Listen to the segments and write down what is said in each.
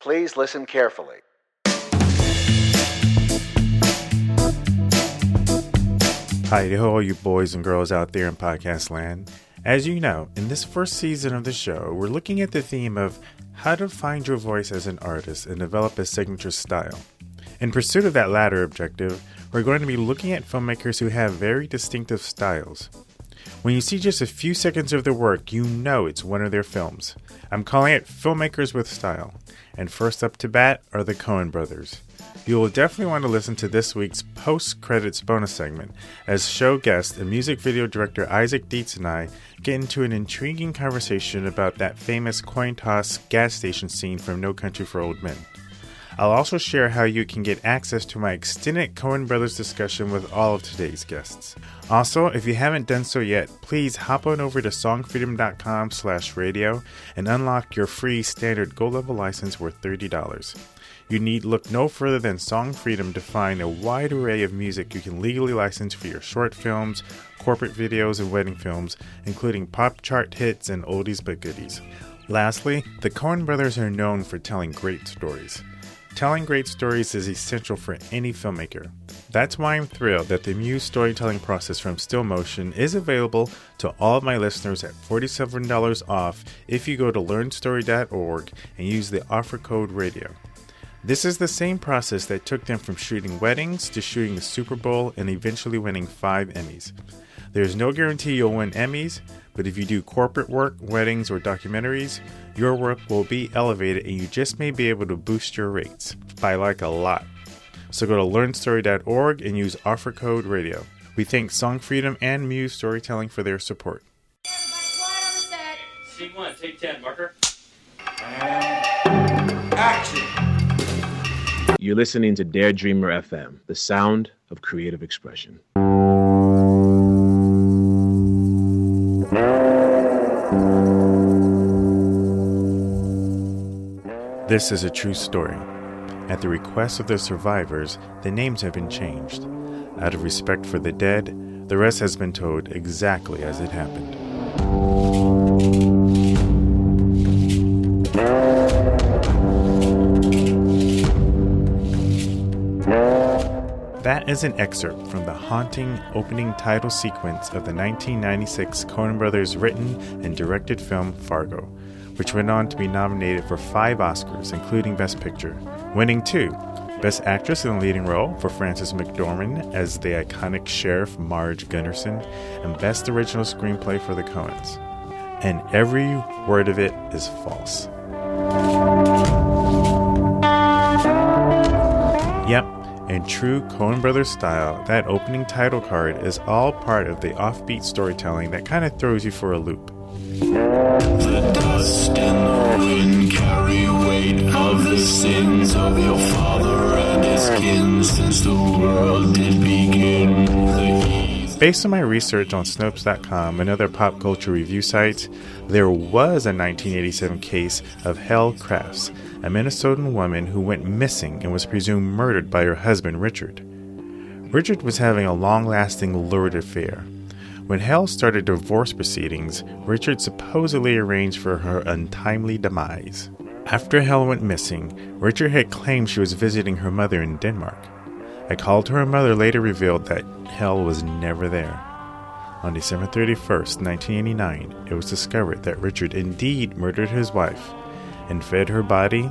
Please listen carefully. Hi to all you boys and girls out there in podcast land. As you know, in this first season of the show, we're looking at the theme of how to find your voice as an artist and develop a signature style. In pursuit of that latter objective, we're going to be looking at filmmakers who have very distinctive styles. When you see just a few seconds of their work, you know it's one of their films. I'm calling it Filmmakers with Style. And first up to bat are the Coen brothers. You will definitely want to listen to this week's post credits bonus segment, as show guest and music video director Isaac Dietz and I get into an intriguing conversation about that famous coin toss gas station scene from No Country for Old Men. I'll also share how you can get access to my extended Coen Brothers discussion with all of today's guests. Also, if you haven't done so yet, please hop on over to songfreedom.com slash radio and unlock your free standard gold level license worth $30. You need look no further than Song Freedom to find a wide array of music you can legally license for your short films, corporate videos, and wedding films, including pop chart hits and oldies but goodies. Lastly, the Coen brothers are known for telling great stories. Telling great stories is essential for any filmmaker. That's why I'm thrilled that the Muse storytelling process from Still Motion is available to all of my listeners at $47 off if you go to learnstory.org and use the offer code radio. This is the same process that took them from shooting weddings to shooting the Super Bowl and eventually winning five Emmys. There's no guarantee you'll win Emmys, but if you do corporate work, weddings, or documentaries, your work will be elevated and you just may be able to boost your rates by like a lot. So go to learnstory.org and use offer code radio. We thank Song Freedom and Muse Storytelling for their support. Scene one, take 10, marker. action You're listening to Dare Dreamer FM, the sound of creative expression. This is a true story. At the request of the survivors, the names have been changed. Out of respect for the dead, the rest has been told exactly as it happened. That is an excerpt from the haunting opening title sequence of the 1996 Coen Brothers written and directed film Fargo, which went on to be nominated for five Oscars, including Best Picture, winning two Best Actress in the Leading Role for Frances McDormand as the iconic Sheriff Marge Gunderson, and Best Original Screenplay for the Coens. And every word of it is false. Yep, in true Coen Brothers style, that opening title card is all part of the offbeat storytelling that kind of throws you for a loop. Sins of your father and his kin since the world did begin. Based on my research on Snopes.com and other pop culture review sites, there was a 1987 case of Helle Crafts, a Minnesotan woman who went missing and was presumed murdered by her husband Richard. Richard was having a long lasting lurid affair. When Helle started divorce proceedings, Richard supposedly arranged for her untimely demise. After Helle went missing, Richard had claimed she was visiting her mother in Denmark. A call to her mother later revealed that Helle was never there. On December 31st, 1989, it was discovered that Richard indeed murdered his wife and fed her body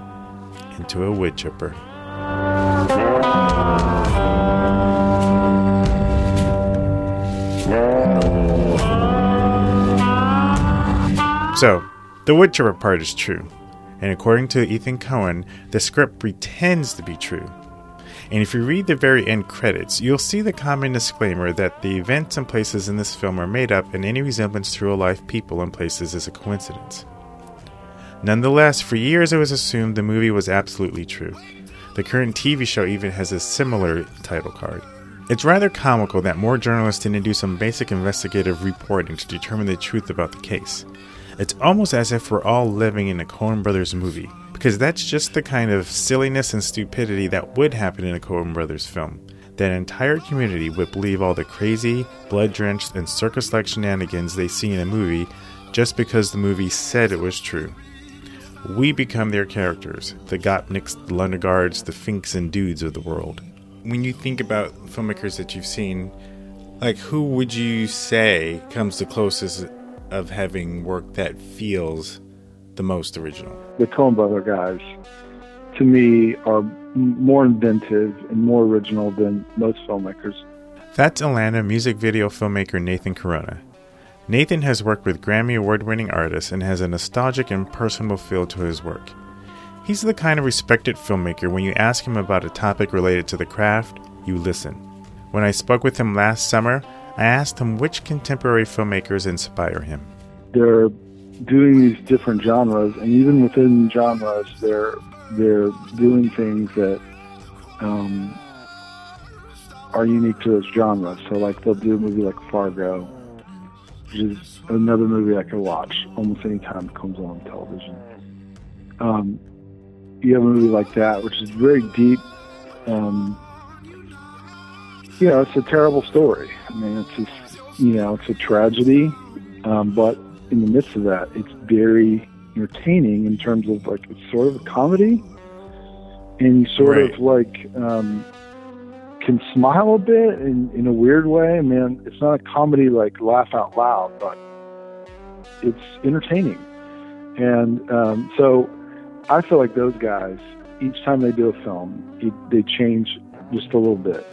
into a wood chipper. So, the wood chipper part is true, and according to Ethan Coen, the script pretends to be true. And if you read the very end credits, you'll see the common disclaimer that the events and places in this film are made up and any resemblance to real life people and places is a coincidence. Nonetheless, for years it was assumed the movie was absolutely true. The current TV show even has a similar title card. It's rather comical that more journalists didn't do some basic investigative reporting to determine the truth about the case. It's almost as if we're all living in a Coen Brothers movie, because that's just the kind of silliness and stupidity that would happen in a Coen Brothers film. That entire community would believe all the crazy, blood drenched, and circus like shenanigans they see in a movie just because the movie said it was true. we become their characters the Gopniks, the Lundegaards, the Finks and Dudes of the world. When you think about filmmakers that you've seen, like who would you say comes the closest of having work that feels the most original? The Coen Brother guys, to me, are more inventive and more original than most filmmakers. That's Atlanta music video filmmaker Nathan Corona. Nathan has worked with Grammy Award winning artists and has a nostalgic and personal feel to his work. He's the kind of respected filmmaker when you ask him about a topic related to the craft, you listen. When I spoke with him last summer, I asked him which contemporary filmmakers inspire him. They're doing these different genres, and even within genres, they're they're doing things that um, are unique to those genres. So, like, they'll do a movie like Fargo, which is another movie I could watch almost any time it comes on television. Um, you have a movie like that, which is very deep. Um, you know, it's a terrible story. I mean, it's just, you know, it's a tragedy, um, but in the midst of that, it's very entertaining in terms of like it's sort of a comedy, and you sort Right. of like um, can smile a bit in in a weird way. I mean, it's not a comedy like laugh out loud, but it's entertaining, and um, so I feel like those guys each time they do a film, it, they change just a little bit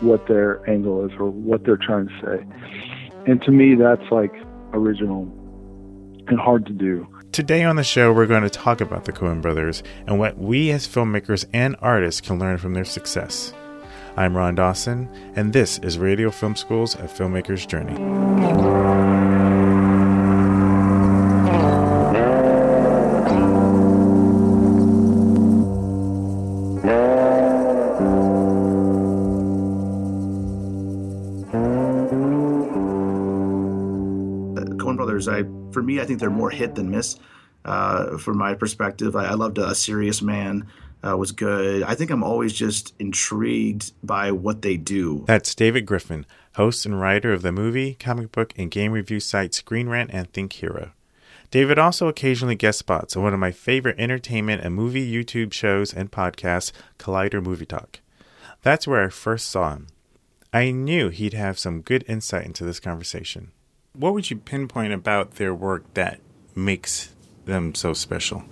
what their angle is or what they're trying to say. And to me, that's like original and hard to do. Today on the show, we're going to talk about the Coen brothers and what we as filmmakers and artists can learn from their success. I'm Ron Dawson, and this is Radio Film School's A Filmmaker's Journey. For me, I think they're more hit than miss. Uh, from my perspective, I, I loved a Serious Man uh, was good. I think I'm always just intrigued by what they do. That's David Griffin, host and writer of the movie, comic book, and game review sites Screen Rant and Think Hero. David also occasionally guest spots on one of my favorite entertainment and movie YouTube shows and podcasts, Collider Movie Talk. That's where I first saw him. I knew he'd have some good insight into this conversation. What would you pinpoint about their work that makes them so special?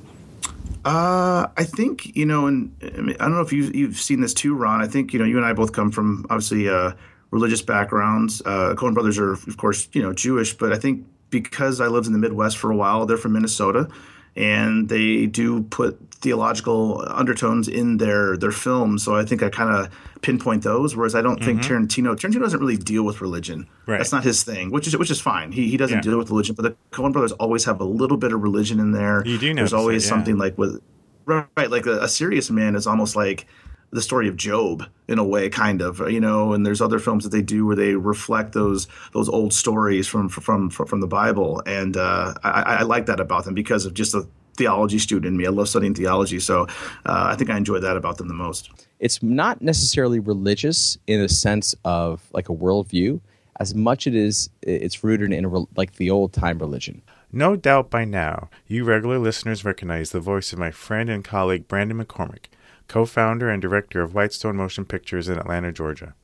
Uh, I think you know, and I, mean, I don't know if you've, you've seen this too, Ron. I think you know you and I both come from obviously uh, religious backgrounds. Uh, Coen Brothers are, of course, you know Jewish, but I think because I lived in the Midwest for a while, they're from Minnesota, and they do put theological undertones in their their films. So I think I kind of pinpoint those. Whereas I don't think Tarantino Tarantino doesn't really deal with religion. Mm-hmm. Right. That's not his thing, which is which is fine. He he doesn't Yeah. deal with religion, but the Coen Brothers always have a little bit of religion in there. You do know There's notice it, always yeah. something like with right, like a, a serious man is almost like the story of Job in a way, kind of, you know. And there's other films that they do where they reflect those those old stories from from from, from the Bible, and uh, I, I like that about them because of just the theology student in me. I love studying theology, so uh, I think I enjoy that about them the most. It's not necessarily religious in the sense of like a worldview as much it is it's rooted in like the old time religion No doubt by now, you regular listeners recognize the voice of my friend and colleague Brandon McCormick, co founder and director of Whitestone Motion Pictures in Atlanta, Georgia.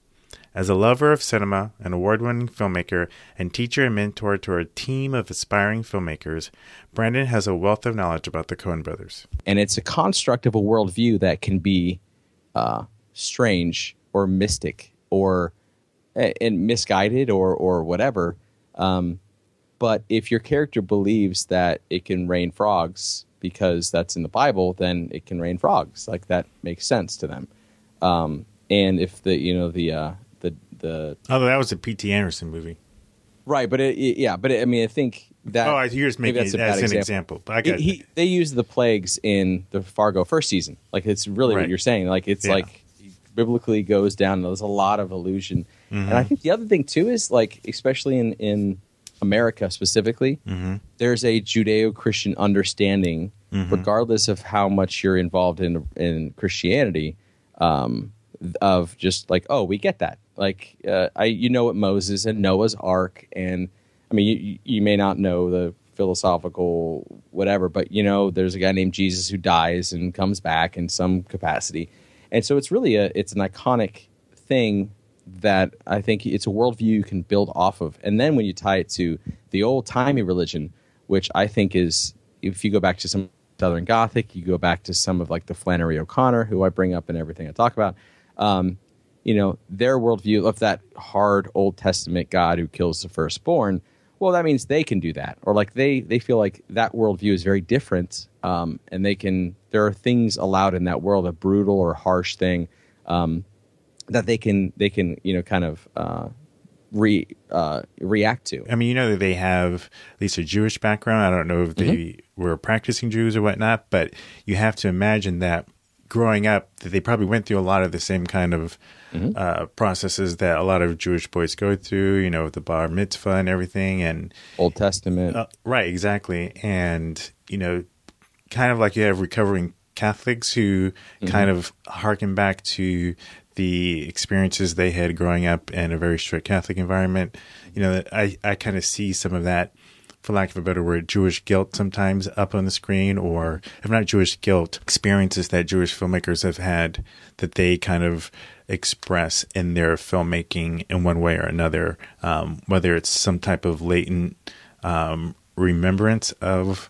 As a lover of cinema, an award winning filmmaker, and teacher and mentor to a team of aspiring filmmakers, Brandon has a wealth of knowledge about the Coen brothers. and it's a construct of a worldview that can be uh, strange or mystic or and misguided or or whatever um, but if your character believes that it can rain frogs because that's in the bible then it can rain frogs like that makes sense to them um, and if the you know the uh, the the Although that was a P.T. Anderson movie. right but it, it- yeah but it, i mean i think that oh, you're just maybe making that's it a as an example. But I He- he- they use the plagues in the Fargo first season. Like it's really Right. what you're saying. Like it's Yeah. like biblically goes down. There's a lot of illusion, Mm-hmm. and I think the other thing too is like especially in in America specifically, Mm-hmm. there's a Judeo-Christian understanding, Mm-hmm. regardless of how much you're involved in in Christianity, um, of just like oh we get that. Like uh, I you know what Moses and Noah's Ark and I mean, you, you may not know the philosophical whatever. But you know, there's a guy named Jesus who dies and comes back in some capacity, and so it's really a it's an iconic thing that I think it's a worldview you can build off of. And then when you tie it to the old timey religion, which I think is, if you go back to some Southern Gothic, you go back to some of like the Flannery O'Connor, who I bring up in everything I talk about. Um, you know, their worldview of that hard Old Testament God who kills the firstborn. Well, that means they can do that, or like they they feel like that worldview is very different, um, and they can. There are things allowed in that world, a brutal or harsh thing. Um, that they can they can you know kind of uh, re uh, react to. I mean, you know that they have at least a Jewish background. I don't know if they mm-hmm. were practicing Jews or whatnot, but you have to imagine that growing up, that they probably went through a lot of the same kind of mm-hmm. uh, processes that a lot of Jewish boys go through. You know, the bar mitzvah and everything, and Old Testament, uh, right? Exactly, and you know, kind of like you have recovering Catholics who mm-hmm. kind of harken back to the experiences they had growing up in a very strict Catholic environment. You know, I, I kind of see some of that, for lack of a better word, Jewish guilt sometimes up on the screen, or if not Jewish guilt, experiences that Jewish filmmakers have had that they kind of express in their filmmaking in one way or another, um, whether it's some type of latent um, remembrance of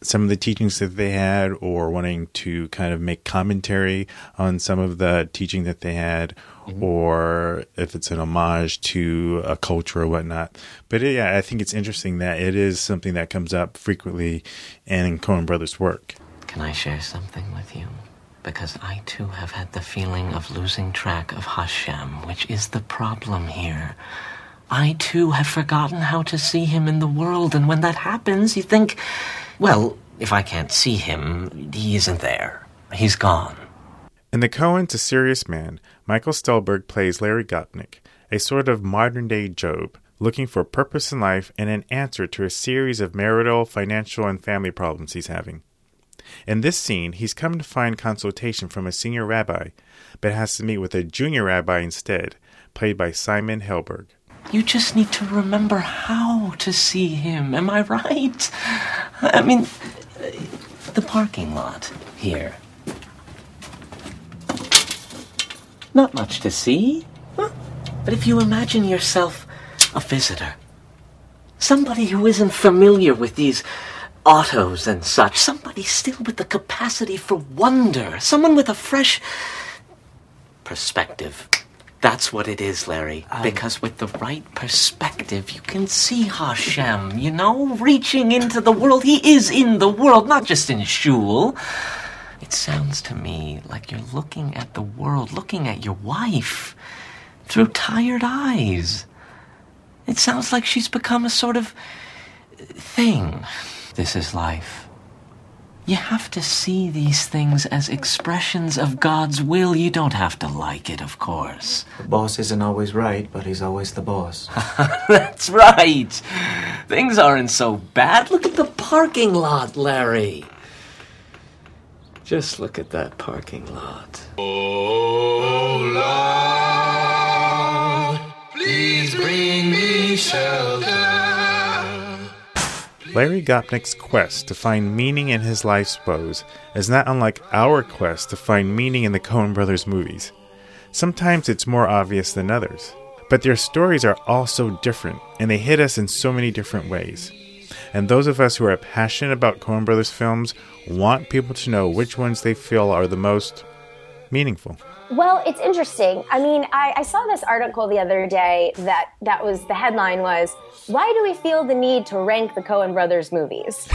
some of the teachings that they had or wanting to kind of make commentary on some of the teaching that they had mm-hmm. or if it's an homage to a culture or whatnot. But yeah, I think it's interesting that it is something that comes up frequently in Coen Brothers' work. Can I share something with you? Because I too have had the feeling of losing track of Hashem, which is the problem here. I too have forgotten how to see him in the world, and when that happens, you think, well, if I can't see him, he isn't there. He's gone. In The Cohen to Serious Man, Michael Stuhlbarg plays Larry Gopnik, a sort of modern day Job, looking for purpose in life and an answer to a series of marital, financial, and family problems he's having. In this scene, he's come to find consultation from a senior rabbi, but has to meet with a junior rabbi instead, played by Simon Helberg. You just need to remember how to see him. Am I right? I mean, the parking lot here. Not much to see. Huh? But if you imagine yourself a visitor, somebody who isn't familiar with these autos and such, somebody still with the capacity for wonder, someone with a fresh perspective. That's what it is, Larry. Um, because with the right perspective, you can see Hashem, you know, reaching into the world. He is in the world, not just in shul. It sounds to me like you're looking at the world, looking at your wife through tired eyes. It sounds like she's become a sort of thing. This is life. You have to see these things as expressions of God's will. You don't have to like it, of course. The boss isn't always right, but he's always the boss. That's right. Things aren't so bad. Look at the parking lot, Larry. Just look at that parking lot. Oh, Lord, please bring me shelter. Larry Gopnik's quest to find meaning in his life's woes is not unlike our quest to find meaning in the Coen brothers movies. Sometimes it's more obvious than others. But their stories are all so different, and they hit us in so many different ways. And those of us who are passionate about Coen brothers films want people to know which ones they feel are the most meaningful. Well, it's interesting. I mean, I, I, saw this article the other day that that was the headline was "Why do we feel the need to rank the Coen Brothers movies?"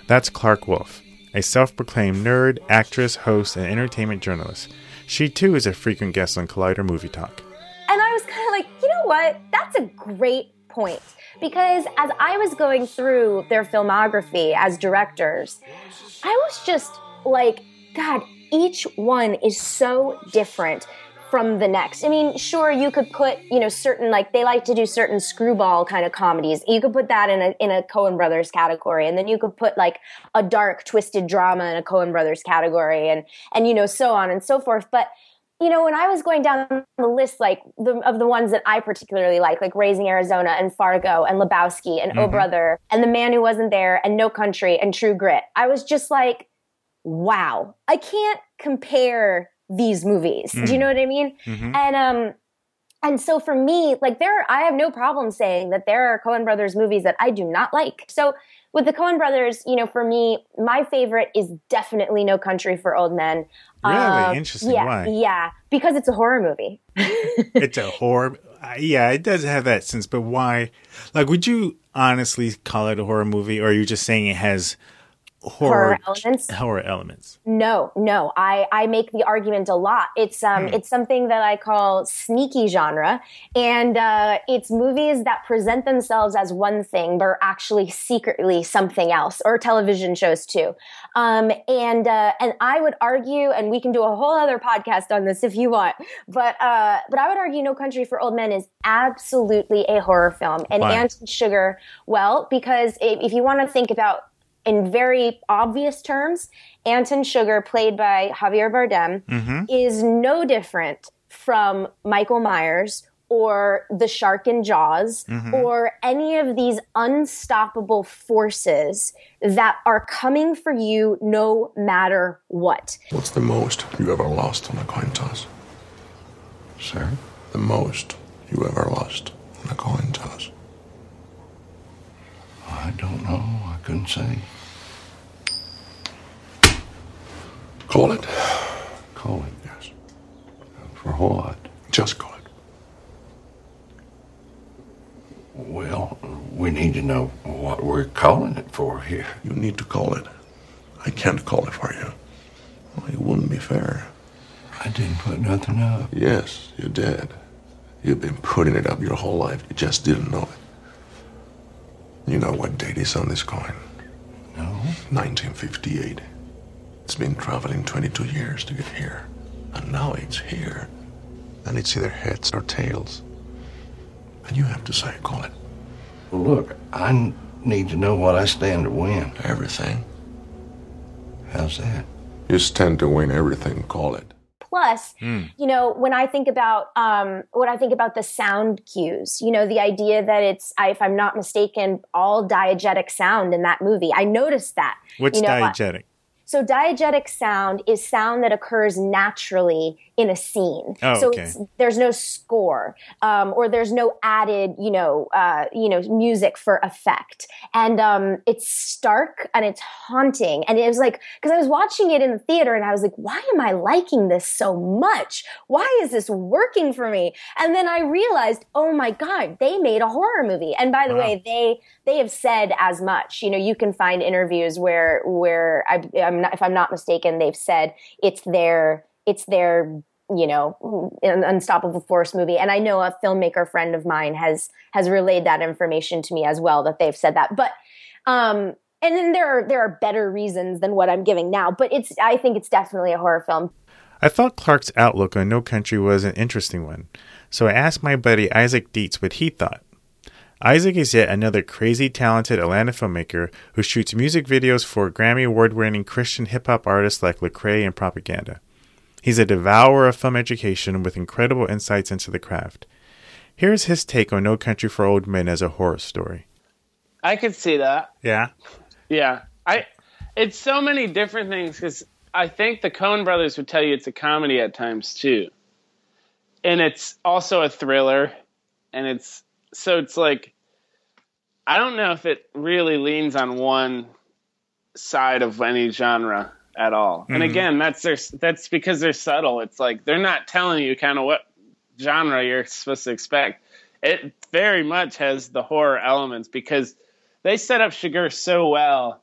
That's Clark Wolfe, a self-proclaimed nerd, actress, host, and entertainment journalist. She too is a frequent guest on Collider Movie Talk. And I was kind of like, you know what? That's a great point because as I was going through their filmography as directors, I was just like, God, each one is so different from the next. I mean, sure, you could put, you know, certain like they like to do certain screwball kind of comedies. You could put that in a in a Coen Brothers category, and then you could put like a dark, twisted drama in a Coen Brothers category, and and you know so on and so forth. But you know, when I was going down the list, like the, of the ones that I particularly like, like Raising Arizona and Fargo and Lebowski and Oh mm-hmm. Brother and The Man Who Wasn't There and No Country and True Grit, I was just like, wow, I can't compare these movies. Do you mm-hmm. know what I mean? Mm-hmm. And um, and so for me, like there, I have no problem saying that there are Coen Brothers movies that I do not like. So with the Coen Brothers, you know, for me, my favorite is definitely No Country for Old Men. Really? Um, Interesting. Yeah, Why? yeah, because it's a horror movie. it's a horror. uh, Yeah, it does have that sense, but why? Like, would you honestly call it a horror movie, or are you just saying it has horror, Horror elements? Horror elements. No, no. I, I make the argument a lot. It's um it's something that I call sneaky genre, and uh, it's movies that present themselves as one thing but are actually secretly something else, or television shows too. Um, and uh, and I would argue, and we can do a whole other podcast on this if you want, but uh, but I would argue, No Country for Old Men is absolutely a horror film, and Why? Anton Chigurh, well, because if, if you want to think about in very obvious terms, Anton Chigurh, played by Javier Bardem, mm-hmm. is no different from Michael Myers or the shark in Jaws mm-hmm. or any of these unstoppable forces that are coming for you no matter what. What's the most you ever lost on a coin toss? Sir? The most you ever lost on a coin toss? I don't know. I couldn't say. Call it. Call it. Yes. For what? Just call it. Well, we need to know what we're calling it for here. You need to call it. I can't call it for you. Well, it wouldn't be fair. I didn't put nothing up. Yes, you did. You've been putting it up your whole life. You just didn't know it. You know what date is on this coin? No. 1958. It's been traveling 22 years to get here. And now it's here. And it's either heads or tails. And you have to say, call it. Well, look, I need to know what I stand to win. Everything. How's that? You stand to win everything, call it. Plus, you know, when I think about um, when I think about the sound cues, you know, the idea that it's, I, if I'm not mistaken, all diegetic sound in that movie. I noticed that. What's you know, diegetic? So diegetic sound is sound that occurs naturally in a scene. Oh, so okay. it's, there's no score, um, or there's no added, you know, uh, you know, music for effect, and um, it's stark and it's haunting. And it was like because I was watching it in the theater, and I was like, why am I liking this so much? Why is this working for me? And then I realized, oh my god, they made a horror movie. And by the Wow. way, they they have said as much. You know, you can find interviews where where I, I'm not, if I'm not mistaken, they've said it's their it's their you know unstoppable force movie. And I know a filmmaker friend of mine has has relayed that information to me as well that they've said that. But um, and then there are there are better reasons than what I'm giving now. But it's I think it's definitely a horror film. I thought Clark's outlook on No Country was an interesting one, so I asked my buddy Isaac Dietz what he thought. Isaac is yet another crazy talented Atlanta filmmaker who shoots music videos for Grammy award winning Christian hip hop artists like Lecrae and Propaganda. He's a devourer of film education with incredible insights into the craft. Here's his take on No Country for Old Men as a horror story. I could see that. Yeah? Yeah, I. It's so many different things because I think the Coen Brothers would tell you it's a comedy at times too, and it's also a thriller, and it's so it's like I don't know if it really leans on one side of any genre at all. And again, that's their that's because they're subtle. It's like they're not telling you kind of what genre you're supposed to expect. It very much has the horror elements because they set up Chigurh so well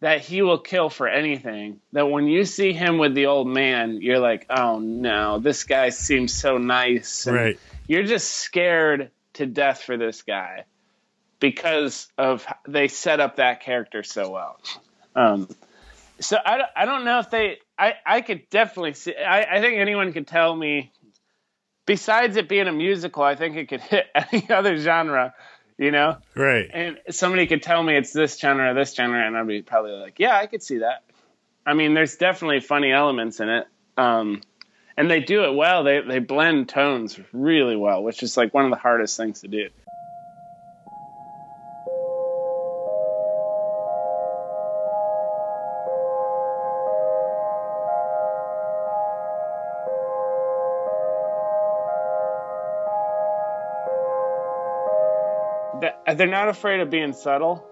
that he will kill for anything. That when you see him with the old man, you're like, oh no, this guy seems so nice. And Right. You're just scared to death for this guy because of they set up that character so well. Um, so I, don't- I don't know if they I, I could definitely see I, I think anyone could tell me besides it being a musical I think it could hit any other genre you know Right. and somebody could tell me it's this genre this genre and I'd be probably like yeah I could see that I mean there's definitely funny elements in it um, and they do it well. They they blend tones really well, which is like one of the hardest things to do. They're not afraid of being subtle.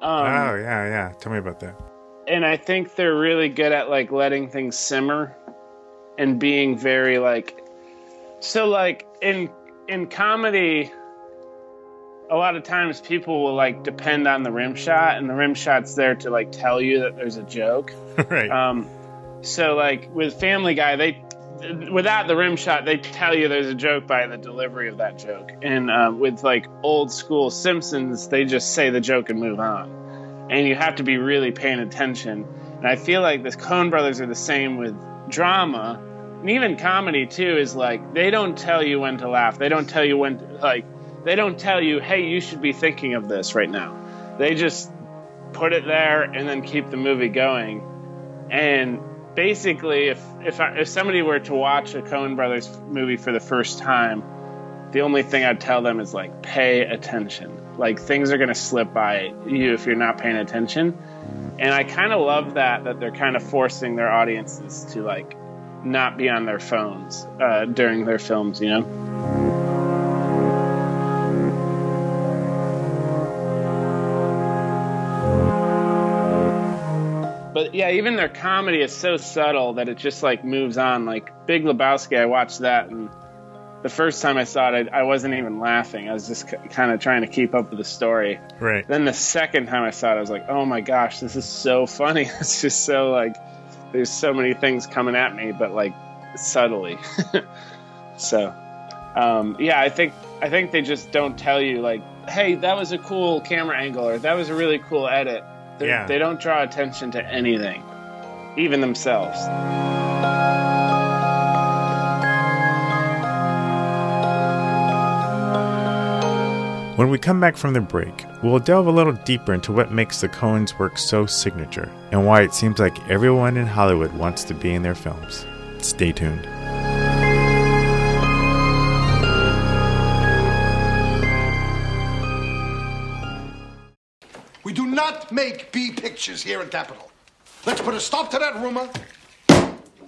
Um, oh yeah, yeah. Tell me about that. and I think they're really good at like letting things simmer and being very like so like in in comedy a lot of times people will like depend on the rim shot and the rim shot's there to like tell you that there's a joke right. um so like with family guy they without the rim shot they tell you there's a joke by the delivery of that joke. And um, with like old school simpsons they just say the joke and move on. And you have to be really paying attention. And i feel like the coen brothers are the same with drama. And even comedy too is like they don't tell you when to laugh. They don't tell you when to, like they don't tell you hey you should be thinking of this right now. They just put it there and then keep the movie going. And basically if if I, if somebody were to watch a Coen Brothers movie for the first time the only thing I'd tell them is like pay attention. Like things are going to slip by you if you're not paying attention. And I kind of love that that they're kind of forcing their audiences to like not be on their phones uh, during their films you know but yeah, even their comedy is so subtle that it just like moves on. Like Big Lebowski, I watched that, and the first time I saw it, I, I wasn't even laughing. I was just c- kind of trying to keep up with the story. Right. Then the second time I saw it, I was like, oh my gosh, this is so funny. It's just so like, there's so many things coming at me, but like subtly. so, um, yeah, I think I think they just don't tell you like, hey, that was a cool camera angle or that was a really cool edit. They're- Yeah. They don't draw attention to anything, even themselves. When we come back from the break, we'll delve a little deeper into what makes the Coens' work so signature and why it seems like everyone in Hollywood wants to be in their films. Stay tuned. B pictures here in Capitol. Let's put a stop to that rumor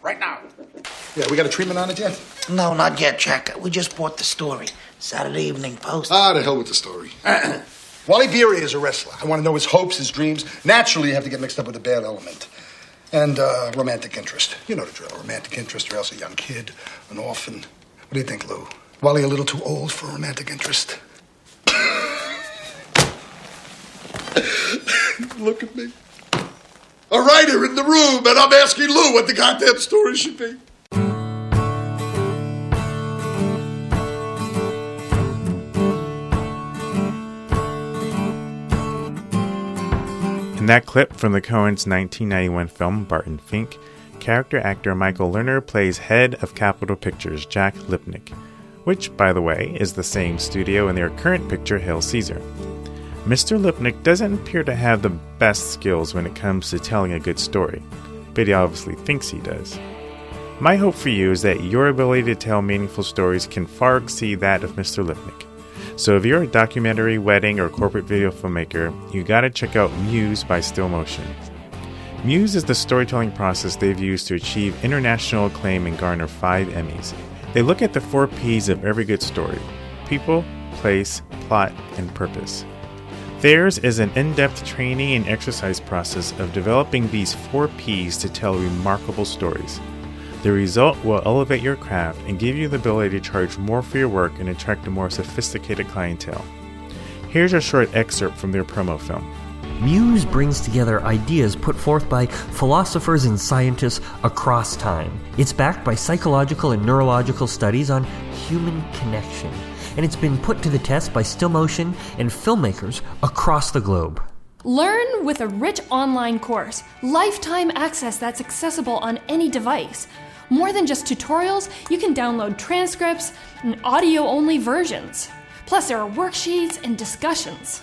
right now. Yeah, we got a treatment on it yet? No, not yet, Jack. We just bought the story. Saturday Evening Post. Ah, the hell with the story. Wally Beery is a wrestler. I want to know his hopes, his dreams. Naturally, you have to get mixed up with a bad element. And uh, romantic interest. You know the drill. Romantic interest, or else a young kid, an orphan. What do you think, Lou? Wally a little too old for romantic interest? Look at me. A writer in the room, and I'm asking Lou what the goddamn story should be. In that clip from the Coens' 1991 film Barton Fink, character actor Michael Lerner plays head of Capitol Pictures Jack Lipnick, which, by the way, is the same studio in their current picture Hail Caesar. Mr. Lipnick doesn't appear to have the best skills when it comes to telling a good story, but he obviously thinks he does. My hope for you is that your ability to tell meaningful stories can far exceed that of Mr. Lipnick. So if you're a documentary, wedding, or corporate video filmmaker, you gotta check out Muse by Still Motion. Muse is the storytelling process they've used to achieve international acclaim and garner five Emmys. They look at the four P's of every good story people, place, plot, and purpose. Theirs is an in depth training and exercise process of developing these four P's to tell remarkable stories. The result will elevate your craft and give you the ability to charge more for your work and attract a more sophisticated clientele. Here's a short excerpt from their promo film. Muse brings together ideas put forth by philosophers and scientists across time. It's backed by psychological and neurological studies on human connection, and it's been put to the test by still motion and filmmakers across the globe. Learn with a rich online course, lifetime access that's accessible on any device. More than just tutorials, you can download transcripts and audio only versions. Plus, there are worksheets and discussions.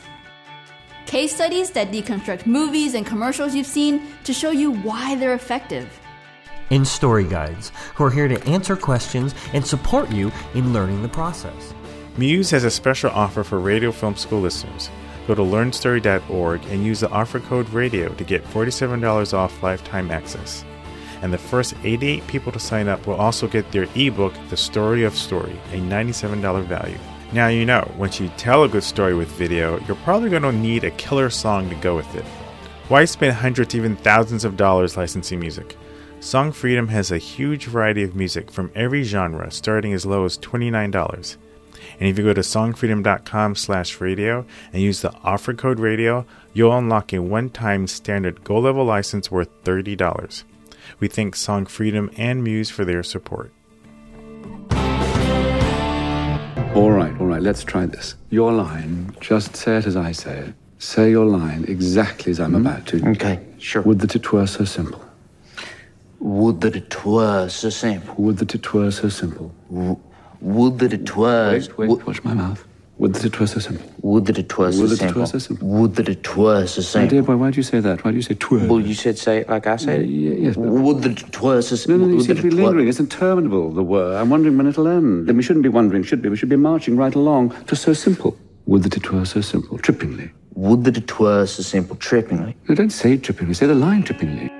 Case studies that deconstruct movies and commercials you've seen to show you why they're effective. and story guides who are here to answer questions and support you in learning the process. Muse has a special offer for Radio Film School listeners. Go to learnstory.org and use the offer code RADIO to get $47 off lifetime access. And the first 88 people to sign up will also get their ebook, The Story of Story, a $97 value. Now you know, once you tell a good story with video, you're probably going to need a killer song to go with it. Why spend hundreds, even thousands of dollars licensing music? Song Freedom has a huge variety of music from every genre, starting as low as $29. And if you go to songfreedom.com slash radio and use the offer code radio, you'll unlock a one-time standard gold level license worth $30. We thank Song Freedom and Muse for their support. All right, all right, let's try this. Your line, just say it as I say it. Say your line exactly as I'm mm-hmm. about to. Okay, sure. Would that it were so simple. Would that it were so simple. Would that it were so simple. Would that it were. Wait, wait, watch my mouth. Would that it were so simple. Would that it were so Would that it simple. were so simple. Would that it were so simple. My dear boy, why do you say that? Why do you say twere? Well, you said say it like I said it. yes, but... Would that it were so simple. no, no, you seem to be lingering. It's interminable, the were. I'm wondering when it'll end. And we shouldn't be wondering, should we? We should be marching right along to so simple. Would that it were so simple, trippingly. Would that it were so simple, trippingly. No, don't say trippingly, say the line trippingly.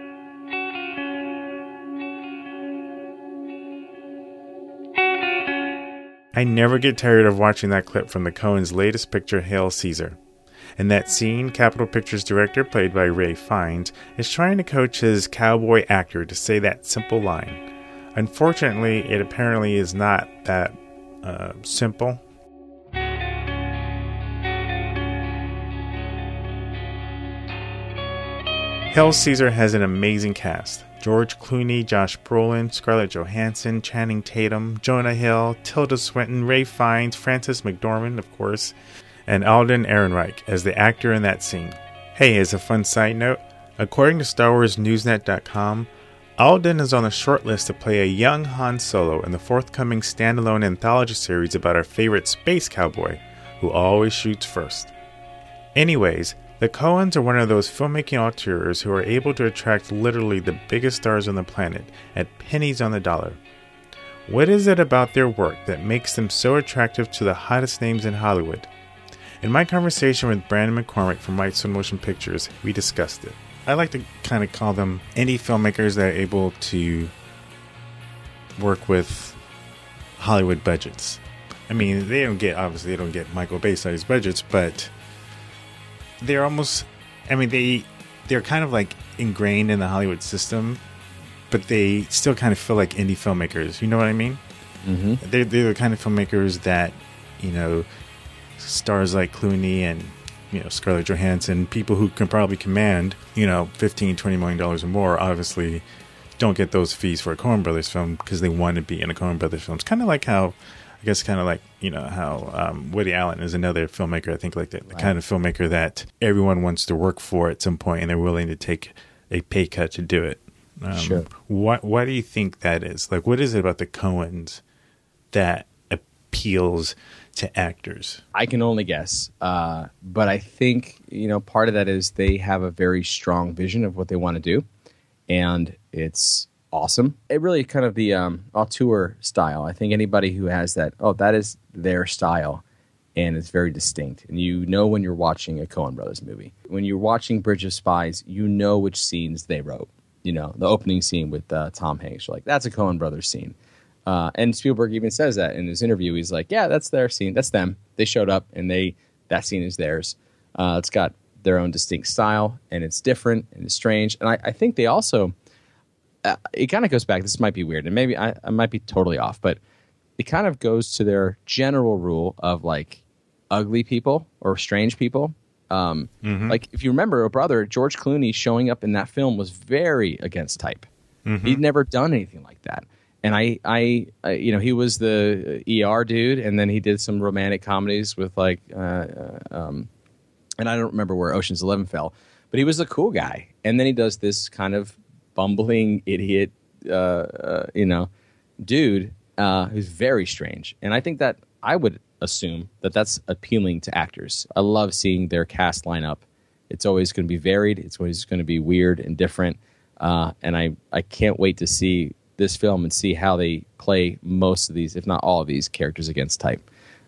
I never get tired of watching that clip from the Coen's latest picture, Hail Caesar. In that scene, Capitol Pictures director, played by Ralph Fiennes, is trying to coach his cowboy actor to say that simple line. Unfortunately, it apparently is not that uh, simple. Hail Caesar has an amazing cast. George Clooney, Josh Brolin, Scarlett Johansson, Channing Tatum, Jonah Hill, Tilda Swinton, Ralph Fiennes, Frances McDormand, of course, and Alden Ehrenreich as the actor in that scene. Hey, as a fun side note, according to StarWarsNewsNet.com, Alden is on the short list to play a young Han Solo in the forthcoming standalone anthology series about our favorite space cowboy, who always shoots first. Anyways, the Coens are one of those filmmaking auteurs who are able to attract literally the biggest stars on the planet at pennies on the dollar. What is it about their work that makes them so attractive to the hottest names in Hollywood? In my conversation with Brandon McCormick from Whitestone Motion Pictures, we discussed it. I like to kind of call them indie filmmakers that are able to work with Hollywood budgets. I mean, they don't get obviously they don't get Michael Bay sized budgets, but they're almost I mean they they're kind of like ingrained in the Hollywood system, but they still kind of feel like indie filmmakers. You know what I mean? Mm-hmm. They're, they're the kind of filmmakers that you know stars like Clooney and you know Scarlett Johansson, people who can probably command you know 15 20 million dollars or more, obviously don't get those fees for a Coen Brothers film because they want to be in a Coen Brothers film. It's kind of like how I guess kind of like you know how um, Woody Allen is another filmmaker. I think like the, the kind of filmmaker that everyone wants to work for at some point, and they're willing to take a pay cut to do it. Um, Sure. What Why do you think that is? Like, what is it about the Coens that appeals to actors? I can only guess, uh, but I think you know part of that is they have a very strong vision of what they want to do, and it's awesome. It really kind of the um, auteur style. I think anybody who has that, oh, that is their style, and it's very distinct. And you know when you're watching a Coen Brothers movie. When you're watching Bridge of Spies, you know which scenes they wrote. You know the opening scene with uh, Tom Hanks. You're like, that's a Coen Brothers scene. Uh, and Spielberg even says that in his interview. He's like, "Yeah, that's their scene. That's them. They showed up, and they that scene is theirs. Uh, it's got their own distinct style, and it's different and it's strange. And I, I think they also it kind of goes back. This might be weird, and maybe I, I might be totally off, but it kind of goes to their general rule of like ugly people or strange people. Um, Mhm. Like if you remember, a brother George Clooney showing up in that film was very against type. Mhm. He'd never done anything like that. And I, I, I, you know, he was the ER dude, and then he did some romantic comedies with like, uh, uh, um, and I don't remember where Ocean's Eleven fell, but he was a cool guy. And then he does this kind of bumbling idiot, uh, uh, you know, dude uh, who's very strange. And I think that I would assume that that's appealing to actors. I love seeing their cast line up. It's always going to be varied. It's always going to be weird and different. uh, and I I can't wait to see this film and see how they play most of these, if not all of these characters against type.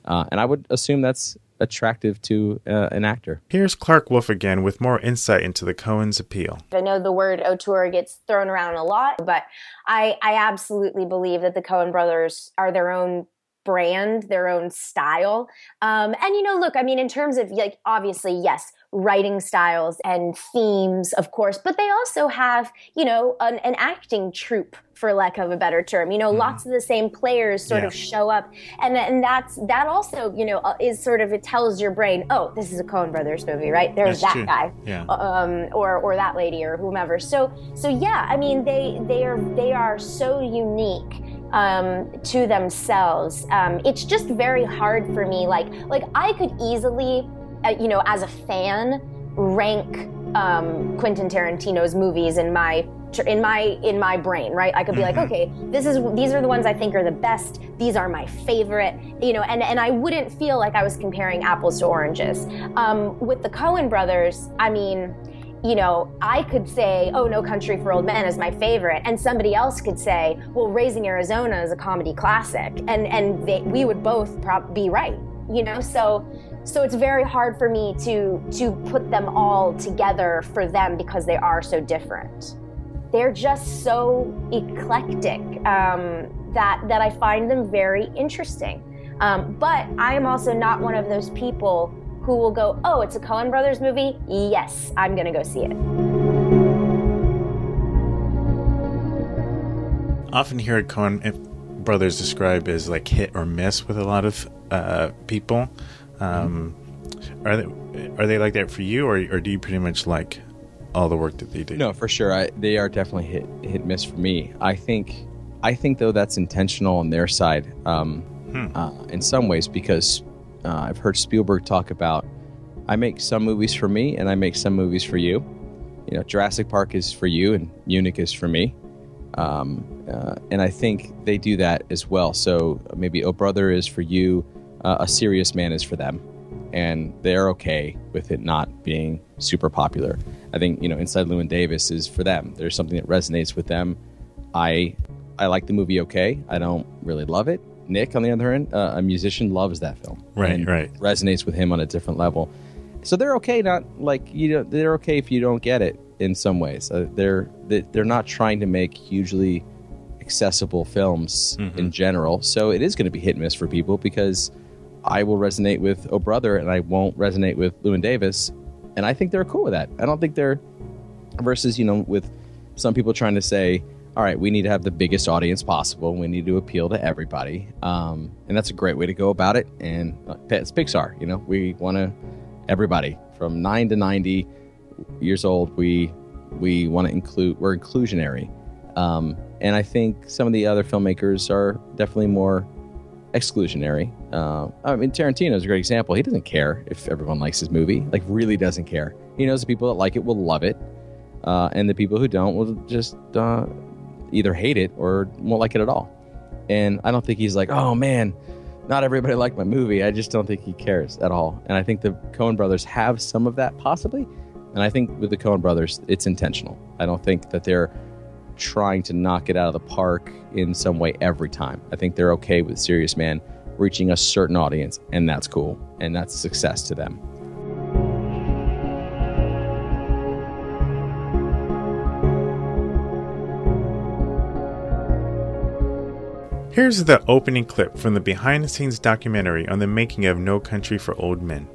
Uh, and I would assume that's attractive to uh, an actor. Here's Clark Wolf again with more insight into the Coens' appeal. I know the word auteur gets thrown around a lot, but I, I absolutely believe that the Coen brothers are their own brand, their own style. Um, and you know, look, I mean, in terms of like, obviously, yes, writing styles and themes, of course, but they also have, you know, an, an acting troupe, for lack of a better term. You know, mm-hmm. lots of the same players sort yeah. of show up, and and that's that also, you know, uh, is sort of it tells your brain, oh, this is a Coen Brothers movie, right? There's that's that true. guy, yeah. um, or or that lady or whomever. So so yeah, I mean, they they are they are so unique um, to themselves. Um, it's just very hard for me. Like like I could easily uh, you know, as a fan, rank um, Quentin Tarantino's movies in my in my in my brain, right? I could be like, mm-hmm. okay, this is these are the ones I think are the best. These are my favorite, you know, and and I wouldn't feel like I was comparing apples to oranges. Um, with the Coen brothers, I mean, you know, I could say, oh, No Country for Old Men is my favorite, and somebody else could say, well, Raising Arizona is a comedy classic, and and they, we would both prob- be right, you know. So so it's very hard for me to to put them all together for them because they are so different. They're just so eclectic um, that that I find them very interesting. Um, but I am also not one of those people who will go, "Oh, it's a Coen Brothers movie. Yes, I'm going to go see it." Often hear Coen Brothers described as like hit or miss with a lot of uh, people. Um, are they are they like that for you, or or do you pretty much like all the work that they do? No, for sure. I, they are definitely hit hit miss for me. I think I think though that's intentional on their side, um, hmm. uh, in some ways because uh, I've heard Spielberg talk about I make some movies for me and I make some movies for you. You know, Jurassic Park is for you and Munich is for me. Um, uh, and I think they do that as well. So maybe Oh Brother is for you, uh, A Serious Man is for them and they're okay with it not being super popular. I think you know Inside Llewyn Davis is for them. There's something that resonates with them. I I like the movie okay. I don't really love it. Nick, on the other hand, uh, a musician, loves that film. Right, right. Resonates with him on a different level. So they're okay. Not like you know they're okay if you don't get it in some ways. Uh, they're they're not trying to make hugely accessible films mm-hmm. in general. So it is going to be hit and miss for people because I will resonate with Oh Brother and I won't resonate with Llewyn Davis. And I think they're cool with that. I don't think they're versus, you know, with some people trying to say, all right, we need to have the biggest audience possible. We need to appeal to everybody. Um, and that's a great way to go about it. And uh, it's Pixar, you know, we want to, everybody from nine to 90 years old, we, we want to include, we're inclusionary. Um, and I think some of the other filmmakers are definitely more exclusionary. Uh, I mean, Tarantino is a great example. He doesn't care if everyone likes his movie, like, really doesn't care. He knows the people that like it will love it, uh, and the people who don't will just uh, either hate it or won't like it at all. And I don't think he's like, oh man, not everybody liked my movie. I just don't think he cares at all. And I think the Coen brothers have some of that possibly. And I think with the Coen brothers, it's intentional. I don't think that they're trying to knock it out of the park in some way every time. I think they're okay with Serious Man reaching a certain audience, and that's cool, and that's success to them. Here's the opening clip from the behind the scenes documentary on the making of No Country for Old Men.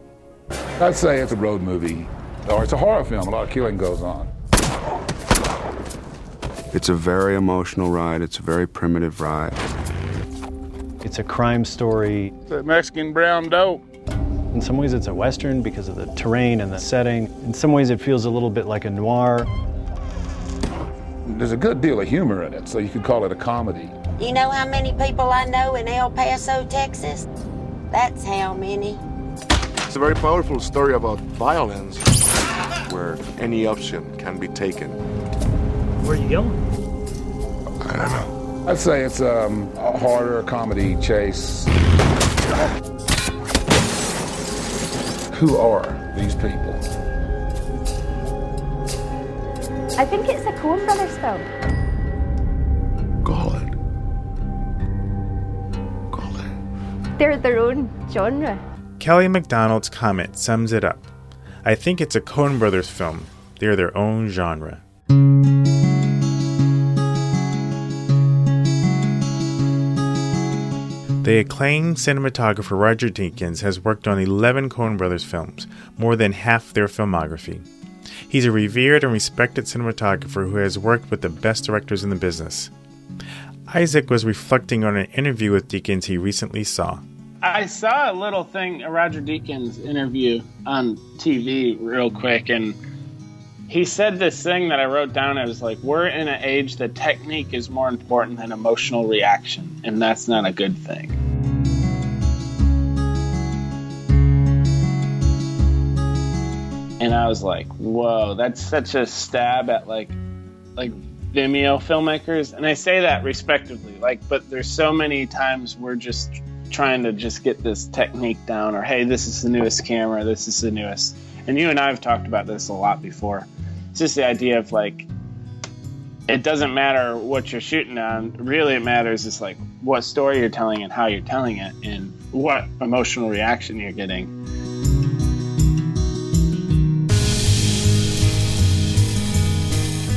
I'd say it's a road movie, or it's a horror film. A lot of killing goes on. It's a very emotional ride. It's a very primitive ride. It's a crime story. The Mexican brown dope. In some ways, it's a Western because of the terrain and the setting. In some ways, it feels a little bit like a noir. There's a good deal of humor in it, so you could call it a comedy. You know how many people I know in El Paso, Texas? That's how many. It's a very powerful story about violence where any option can be taken. Where are you going? I don't know. I'd say it's um, a harder comedy chase. Who are these people? I think it's a Coen Brothers film. Call it. They're their own genre. Kelly Macdonald's comment sums it up. I think it's a Coen Brothers film. They're their own genre. The acclaimed cinematographer Roger Deakins has worked on 11 Coen Brothers films, more than half their filmography. He's a revered and respected cinematographer who has worked with the best directors in the business. Isaac was reflecting on an interview with Deakins he recently saw. I saw a little thing, a Roger Deakins interview on TV real quick, and he said this thing that I wrote down. It was like, we're in an age that technique is more important than emotional reaction, and that's not a good thing. And I was like, whoa, that's such a stab at like, like Vimeo filmmakers. And I say that respectively, like, but there's so many times we're just trying to just get this technique down, or hey, this is the newest camera, this is the newest. And you and I have talked about this a lot before. It's just the idea of like, it doesn't matter what you're shooting on. Really, it matters is like what story you're telling and how you're telling it, and what emotional reaction you're getting.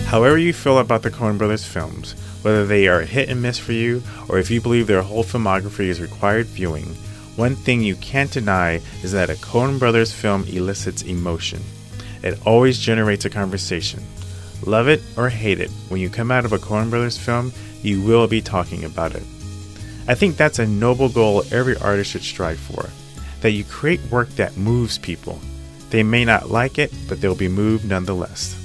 However, you feel about the Coen Brothers films, whether they are a hit and miss for you or if you believe their whole filmography is required viewing, one thing you can't deny is that a Coen Brothers film elicits emotion. It always generates a conversation. Love it or hate it, when you come out of a Coen Brothers film, you will be talking about it. I think that's a noble goal every artist should strive for that you create work that moves people. They may not like it, but they'll be moved nonetheless.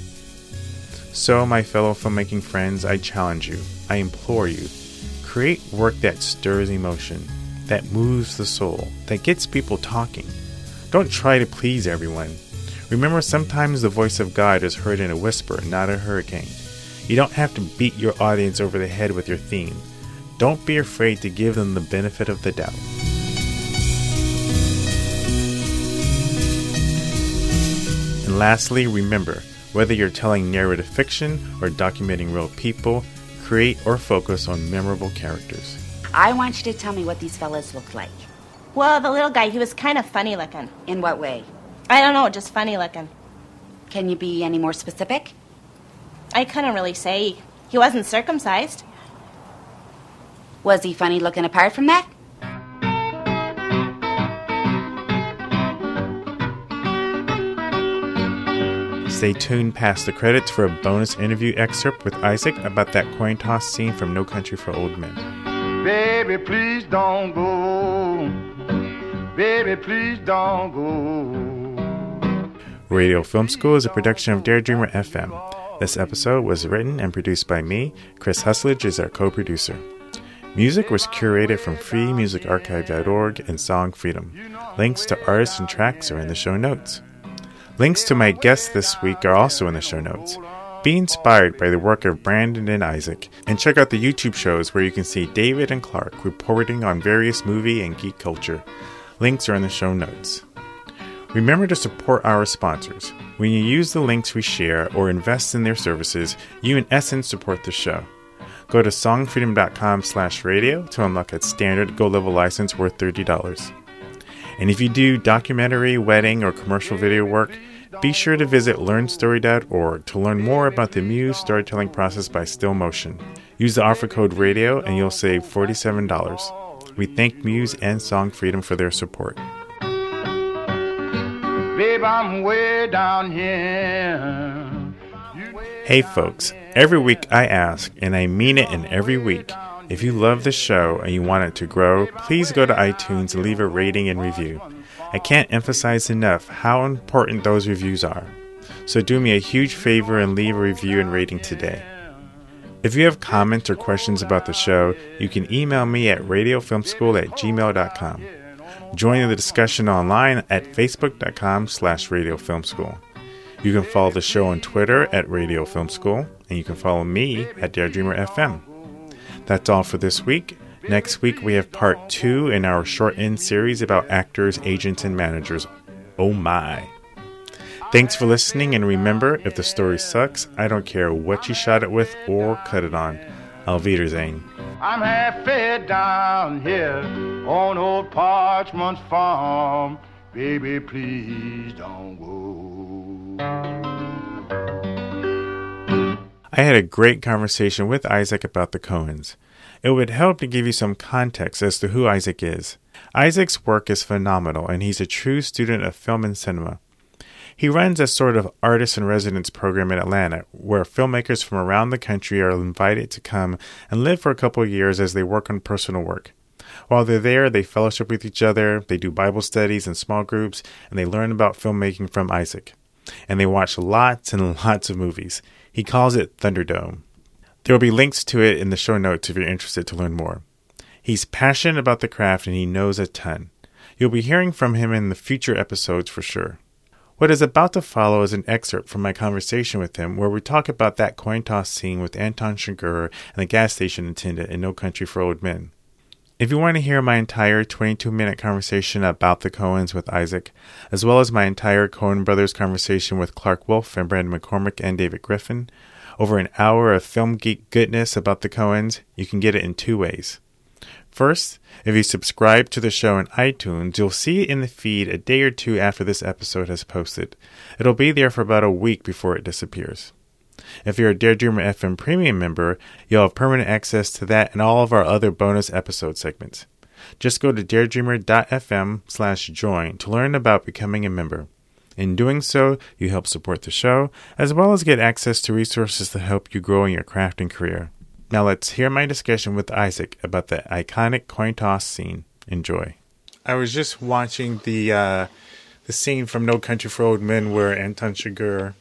So, my fellow filmmaking friends, I challenge you, I implore you, create work that stirs emotion, that moves the soul, that gets people talking. Don't try to please everyone. Remember, sometimes the voice of God is heard in a whisper, not a hurricane. You don't have to beat your audience over the head with your theme. Don't be afraid to give them the benefit of the doubt. And lastly, remember, whether you're telling narrative fiction or documenting real people, create or focus on memorable characters. I want you to tell me what these fellas look like. Well, the little guy, he was kind of funny looking. In what way? I don't know, just funny looking. Can you be any more specific? I couldn't really say. He wasn't circumcised. Was he funny looking apart from that? Stay tuned past the credits for a bonus interview excerpt with Isaac about that coin toss scene from No Country for Old Men. Baby, please don't go. Baby, please don't go. Radio Film School is a production of Daredreamer FM. This episode was written and produced by me. Chris Husledge is our co producer. Music was curated from freemusicarchive.org and Song Freedom. Links to artists and tracks are in the show notes. Links to my guests this week are also in the show notes. Be inspired by the work of Brandon and Isaac, and check out the YouTube shows where you can see David and Clark reporting on various movie and geek culture. Links are in the show notes. Remember to support our sponsors. When you use the links we share or invest in their services, you in essence support the show. Go to songfreedom.com slash radio to unlock a standard Go level license worth $30. And if you do documentary, wedding, or commercial video work, be sure to visit learnstory.org to learn more about the Muse storytelling process by Still Motion. Use the offer code RADIO and you'll save $47. We thank Muse and Song Freedom for their support. I'm way down here. Hey folks, every week I ask, and I mean it in every week, if you love the show and you want it to grow, please go to iTunes and leave a rating and review. I can't emphasize enough how important those reviews are. So do me a huge favor and leave a review and rating today. If you have comments or questions about the show, you can email me at radiofilmschool at gmail.com. Join the discussion online at facebook.com slash radiofilmschool. You can follow the show on Twitter at Radio Film School, and you can follow me at Daredreamer FM. That's all for this week. Next week, we have part two in our short end series about actors, agents, and managers. Oh my. Thanks for listening, and remember if the story sucks, I don't care what you shot it with or cut it on. Auf Wiedersehen. I'm fed down here on old Parchman's farm. Baby, please don't go. I had a great conversation with Isaac about the Coens. It would help to give you some context as to who Isaac is. Isaac's work is phenomenal, and he's a true student of film and cinema. He runs a sort of artist in residence program in Atlanta where filmmakers from around the country are invited to come and live for a couple years as they work on personal work. While they're there, they fellowship with each other, they do Bible studies in small groups, and they learn about filmmaking from Isaac. And they watch lots and lots of movies. He calls it Thunderdome. There will be links to it in the show notes if you're interested to learn more. He's passionate about the craft and he knows a ton. You'll be hearing from him in the future episodes for sure. What is about to follow is an excerpt from my conversation with him where we talk about that coin toss scene with Anton Chigurh and the gas station attendant in No Country for Old Men. If you want to hear my entire 22 minute conversation about the Coens with Isaac, as well as my entire Coen Brothers conversation with Clark Wolfe and Brandon McCormick and David Griffin, over an hour of film geek goodness about the Coens, you can get it in two ways. First, if you subscribe to the show in iTunes, you'll see it in the feed a day or two after this episode has posted. It'll be there for about a week before it disappears. If you're a Daredreamer FM Premium member, you'll have permanent access to that and all of our other bonus episode segments. Just go to daredreamer.fm slash join to learn about becoming a member. In doing so, you help support the show, as well as get access to resources to help you grow in your craft and career. Now let's hear my discussion with Isaac about the iconic coin toss scene. Enjoy. I was just watching the uh, the scene from No Country for Old Men where Anton Chigurh,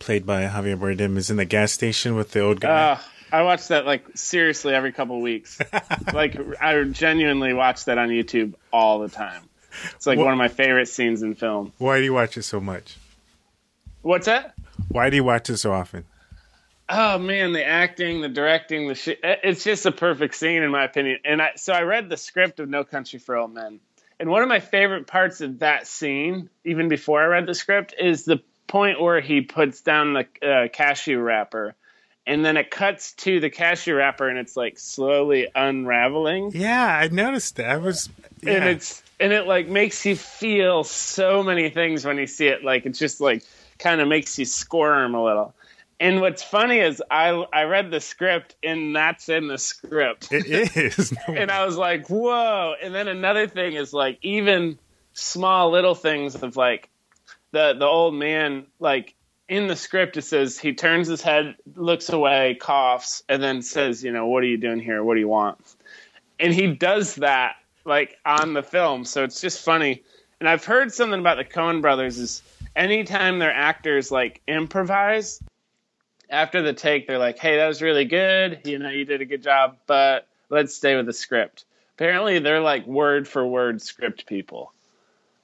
played by Javier Bardem, is in the gas station with the old guy. Uh, I watch that like seriously every couple weeks. like I genuinely watch that on YouTube all the time. It's like What- one of my favorite scenes in film. Why do you watch it so much? What's that? Why do you watch it so often? Oh man, the acting, the directing, the shit. It's just a perfect scene in my opinion. And I so I read the script of No Country for Old Men. And one of my favorite parts of that scene, even before I read the script, is the point where he puts down the uh, cashew wrapper. And then it cuts to the cashew wrapper and it's like slowly unraveling. Yeah, I noticed that. I was and it's and it like makes you feel so many things when you see it like it's just like kind of makes you squirm a little and what's funny is i i read the script and that's in the script. It is. And i was like whoa. And then another thing is like even small little things of like the the old man like in the script it says he turns his head looks away coughs and then says you know what are you doing here? What do you want? And he does that like on the film. So it's just funny. And i've heard something about the coen brothers is anytime their actors like improvise after the take they're like hey that was really good you know you did a good job but let's stay with the script apparently they're like word for word script people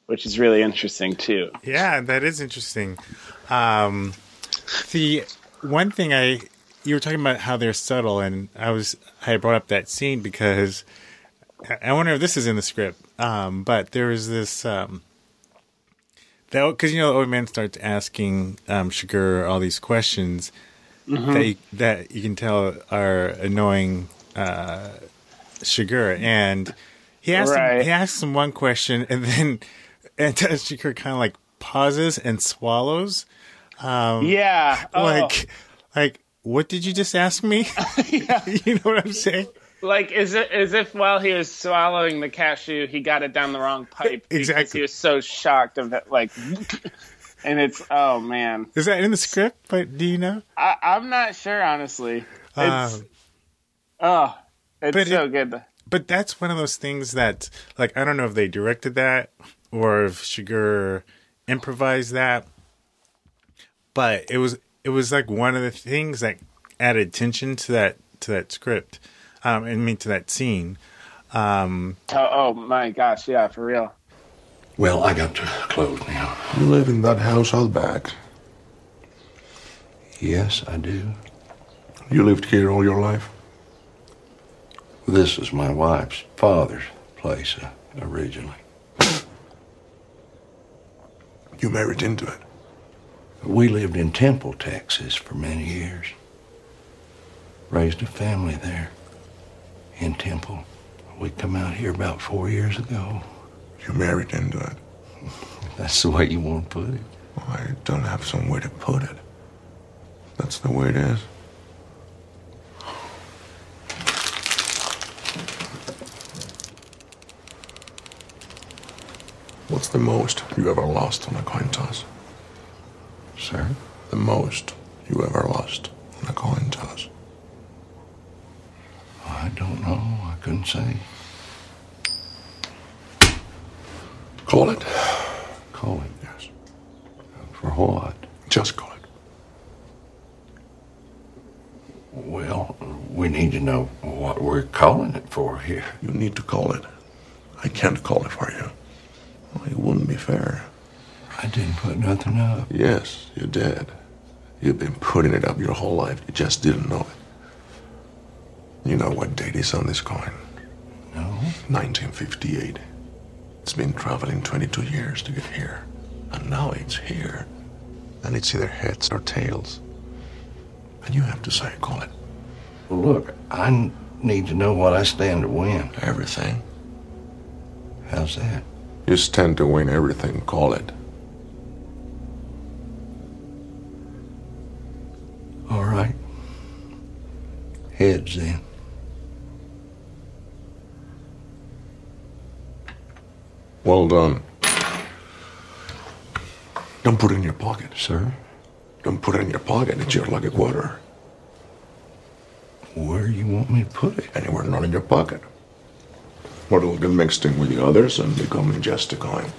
which is really interesting too Yeah, that is interesting. Um, the one thing I you were talking about how they're subtle, and I was I brought up that scene because I- wonder if this is in the script. Um, but there was this um, because you know the old man starts asking um, Chigurh all these questions Mhm. that you, that you can tell are annoying uh, and he asks him, he asks him one question, and then and Chigurh kind of like pauses and swallows. Um, Yeah, oh. like like what did you just ask me? you know what I'm saying? like is it as if while he was swallowing the cashew he got it down the wrong pipe because Exactly. he was so shocked of that like and it's oh man Is that in the script? But do you know? I, i'm not sure honestly it's Um, oh it's so it- good But that's one of those things that, like, I don't know if they directed that or if Chigurh improvised that, but it was it was like one of the things that added tension to that to that script. Um, I mean to that scene. Um, oh, oh my gosh yeah for real Well, I got to close now. You live in that house out back. Yes, I do. You lived here all your life? This is my wife's father's place uh, originally. You married into it. We lived in Temple, Texas for many years. Raised a family there in Temple. We come out here about four years ago. You married into it. That's the way you want to put it. I don't have some way to put it. That's the way it is. What's the most you ever lost on a coin toss? Sir? The most you ever lost on a coin toss. I don't know. I couldn't say. Call it. Call it? Yes. For what? Just call it. Well, we need to know what we're calling it for here. You need to call it. I can't call it for you. Well, it wouldn't be fair. I didn't put nothing up. Yes, you did. You've been putting it up your whole life. You just didn't know it. You know what date is on this coin? No. 1958. It's been traveling 22 years to get here. And now it's here. And it's either heads or tails. And you have to say, call it. Well, look, I need to know what I stand to win. Everything. How's that? You stand to win everything, call it. All right. Heads then. Well done. Don't put it in your pocket. Sir? Don't put it in your pocket. It's your lucky quarter. Where you want me to put it? Anywhere not in your pocket. Or it'll get mixed in with the others and become just a coin.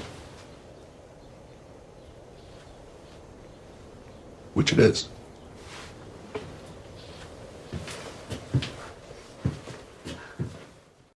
Which it is.